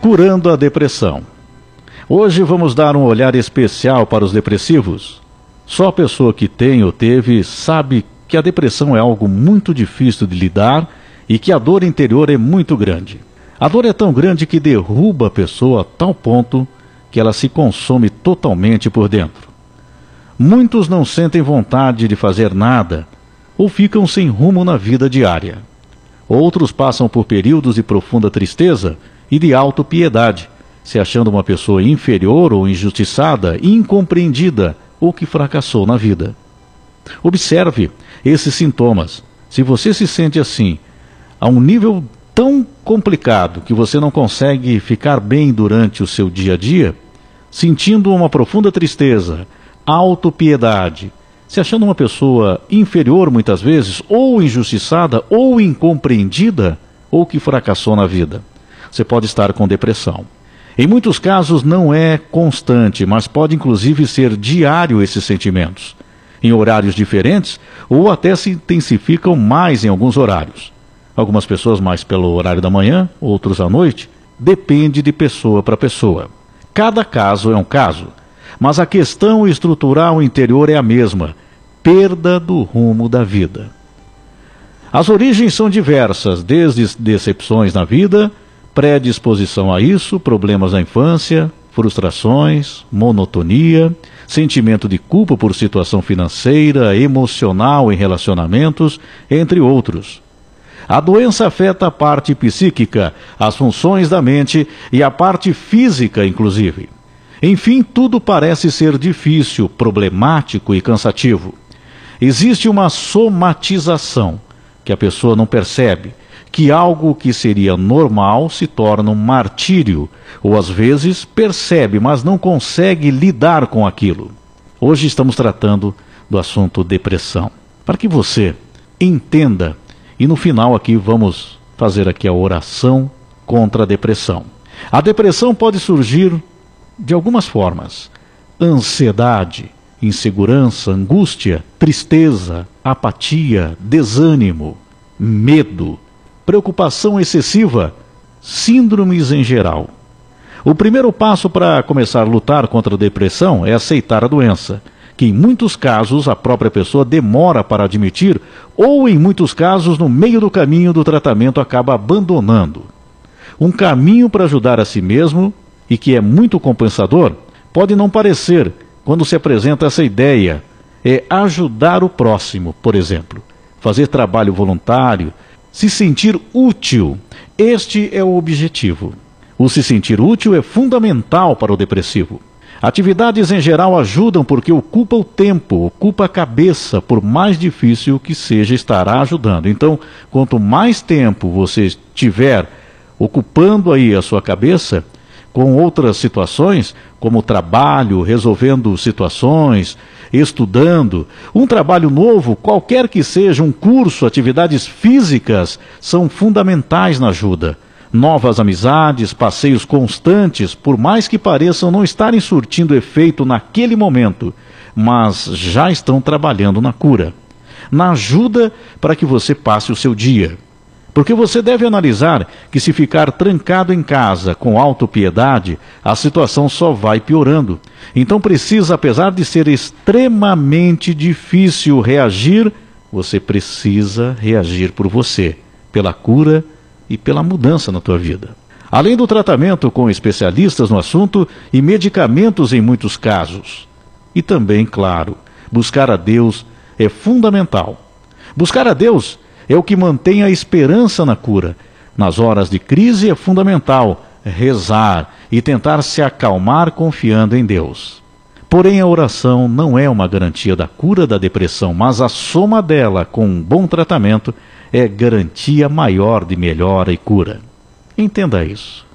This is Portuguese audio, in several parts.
Curando a depressão. Hoje vamos dar um olhar especial para os depressivos. Só a pessoa que tem ou teve sabe que a depressão é algo muito difícil de lidar e que a dor interior é muito grande. A dor é tão grande que derruba a pessoa a tal ponto que ela se consome totalmente por dentro. Muitos não sentem vontade de fazer nada ou ficam sem rumo na vida diária. Outros passam por períodos de profunda tristeza e de autopiedade, se achando uma pessoa inferior ou injustiçada, incompreendida ou que fracassou na vida. Observe esses sintomas. Se você se sente assim, a um nível tão complicado que você não consegue ficar bem durante o seu dia a dia, sentindo uma profunda tristeza, autopiedade, se achando uma pessoa inferior muitas vezes, ou injustiçada, ou incompreendida, ou que fracassou na vida você pode estar com depressão. Em muitos casos não é constante, mas pode inclusive ser diário esses sentimentos, em horários diferentes ou até se intensificam mais em alguns horários. Algumas pessoas mais pelo horário da manhã, outros à noite, depende de pessoa para pessoa. Cada caso é um caso, mas a questão estrutural interior é a mesma: perda do rumo da vida. As origens são diversas, desde decepções na vida predisposição a isso, problemas na infância, frustrações, monotonia, sentimento de culpa por situação financeira, emocional em relacionamentos, entre outros. A doença afeta a parte psíquica, as funções da mente e a parte física, inclusive. Enfim, tudo parece ser difícil, problemático e cansativo. Existe uma somatização que a pessoa não percebe, que algo que seria normal se torna um martírio, ou às vezes percebe, mas não consegue lidar com aquilo. Hoje estamos tratando do assunto depressão, para que você entenda e no final aqui vamos fazer aqui a oração contra a depressão. A depressão pode surgir de algumas formas: ansiedade, insegurança, angústia, tristeza, apatia, desânimo, medo, preocupação excessiva, síndromes em geral. O primeiro passo para começar a lutar contra a depressão é aceitar a doença, que em muitos casos a própria pessoa demora para admitir, ou em muitos casos, no meio do caminho do tratamento, acaba abandonando. Um caminho para ajudar a si mesmo e que é muito compensador pode não parecer quando se apresenta essa ideia. É ajudar o próximo, por exemplo, fazer trabalho voluntário, se sentir útil. Este é o objetivo. O se sentir útil é fundamental para o depressivo. Atividades em geral ajudam porque ocupa o tempo, ocupa a cabeça, por mais difícil que seja, estará ajudando. Então, quanto mais tempo você tiver ocupando aí a sua cabeça, com outras situações, como trabalho, resolvendo situações, estudando. Um trabalho novo, qualquer que seja, um curso, atividades físicas, são fundamentais na ajuda. Novas amizades, passeios constantes, por mais que pareçam não estarem surtindo efeito naquele momento, mas já estão trabalhando na cura, na ajuda para que você passe o seu dia. Porque você deve analisar que se ficar trancado em casa com autopiedade, a situação só vai piorando. Então precisa, apesar de ser extremamente difícil reagir, você precisa reagir por você, pela cura e pela mudança na tua vida. Além do tratamento com especialistas no assunto e medicamentos em muitos casos. E também, claro, buscar a Deus é fundamental. Buscar a Deus é o que mantém a esperança na cura. Nas horas de crise é fundamental rezar e tentar se acalmar confiando em Deus. Porém, a oração não é uma garantia da cura da depressão, mas a soma dela com um bom tratamento é garantia maior de melhora e cura. Entenda isso.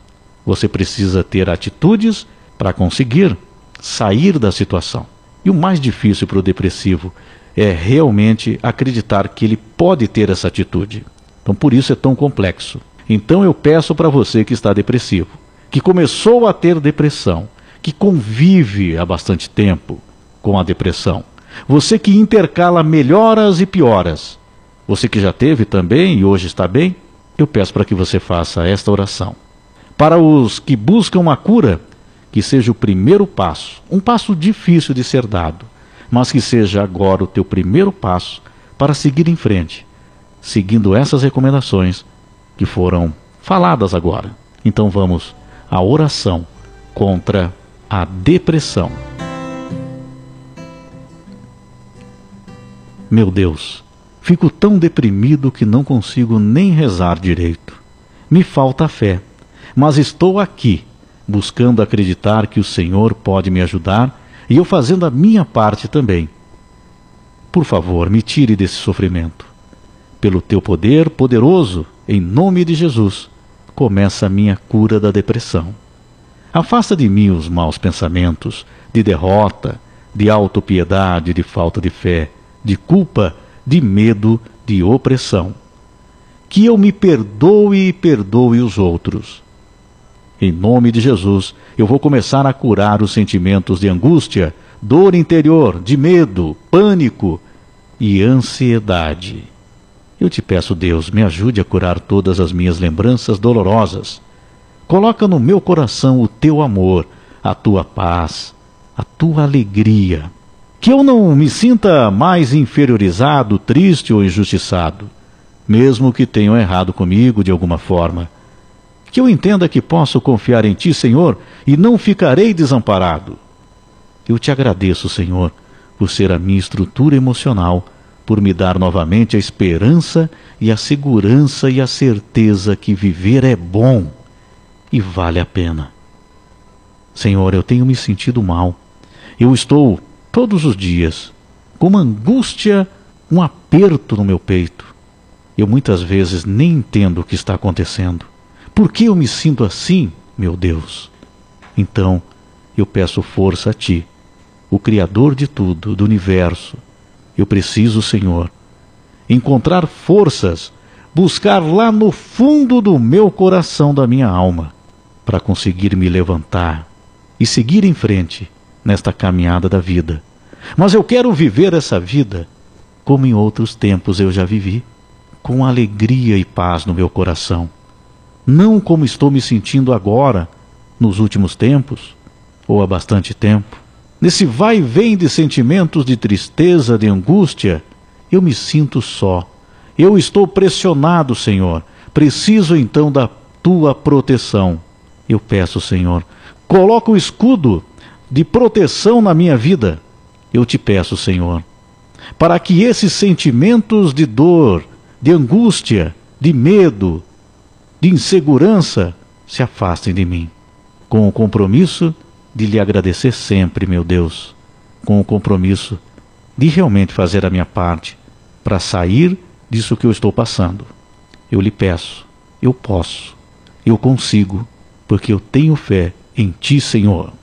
Você precisa ter atitudes para conseguir sair da situação. E o mais difícil para o depressivo é realmente acreditar que ele pode ter essa atitude. Então, por isso é tão complexo. Então, eu peço para você que está depressivo, que começou a ter depressão, que convive há bastante tempo com a depressão, você que intercala melhoras e pioras, você que já teve também e hoje está bem, eu peço para que você faça esta oração. Para os que buscam a cura, que seja o primeiro passo, um passo difícil de ser dado, mas que seja agora o teu primeiro passo para seguir em frente, seguindo essas recomendações que foram faladas agora. Então vamos à oração contra a depressão. Meu Deus, fico tão deprimido que não consigo nem rezar direito. Me falta fé, mas estou aqui, buscando acreditar que o Senhor pode me ajudar e eu fazendo a minha parte também. Por favor, me tire desse sofrimento. Pelo teu poder poderoso, em nome de Jesus, começa a minha cura da depressão. Afasta de mim os maus pensamentos de derrota, de autopiedade, de falta de fé, de culpa, de medo, de opressão. Que eu me perdoe e perdoe os outros. Em nome de Jesus, eu vou começar a curar os sentimentos de angústia, dor interior, de medo, pânico e ansiedade. Eu te peço, Deus, me ajude a curar todas as minhas lembranças dolorosas Coloca no meu coração o teu amor, a tua paz, a tua alegria. Que eu não me sinta mais inferiorizado, triste ou injustiçado, mesmo que tenham errado comigo de alguma forma. Que eu entenda que posso confiar em Ti, Senhor, e não ficarei desamparado. Eu te agradeço, Senhor, por ser a minha estrutura emocional, por me dar novamente a esperança e a segurança e a certeza que viver é bom e vale a pena. Senhor, eu tenho me sentido mal. Eu estou todos os dias com uma angústia, um aperto no meu peito. Eu muitas vezes nem entendo o que está acontecendo. Por que eu me sinto assim, meu Deus? Então, eu peço força a Ti, o Criador de tudo, do universo. Eu preciso, Senhor, encontrar forças, buscar lá no fundo do meu coração, da minha alma, para conseguir me levantar e seguir em frente nesta caminhada da vida. Mas eu quero viver essa vida como em outros tempos eu já vivi, com alegria e paz no meu coração. Não como estou me sentindo agora, nos últimos tempos, ou há bastante tempo. Nesse vai e vem de sentimentos de tristeza, de angústia, eu me sinto só. Eu estou pressionado, Senhor. Preciso então da tua proteção. Eu peço, Senhor, coloca o escudo de proteção na minha vida. Eu te peço, Senhor, para que esses sentimentos de dor, de angústia, de medo, de insegurança se afastem de mim, com o compromisso de lhe agradecer sempre, meu Deus, com o compromisso de realmente fazer a minha parte para sair disso que eu estou passando. Eu lhe peço, eu posso, eu consigo porque eu tenho fé em Ti, Senhor.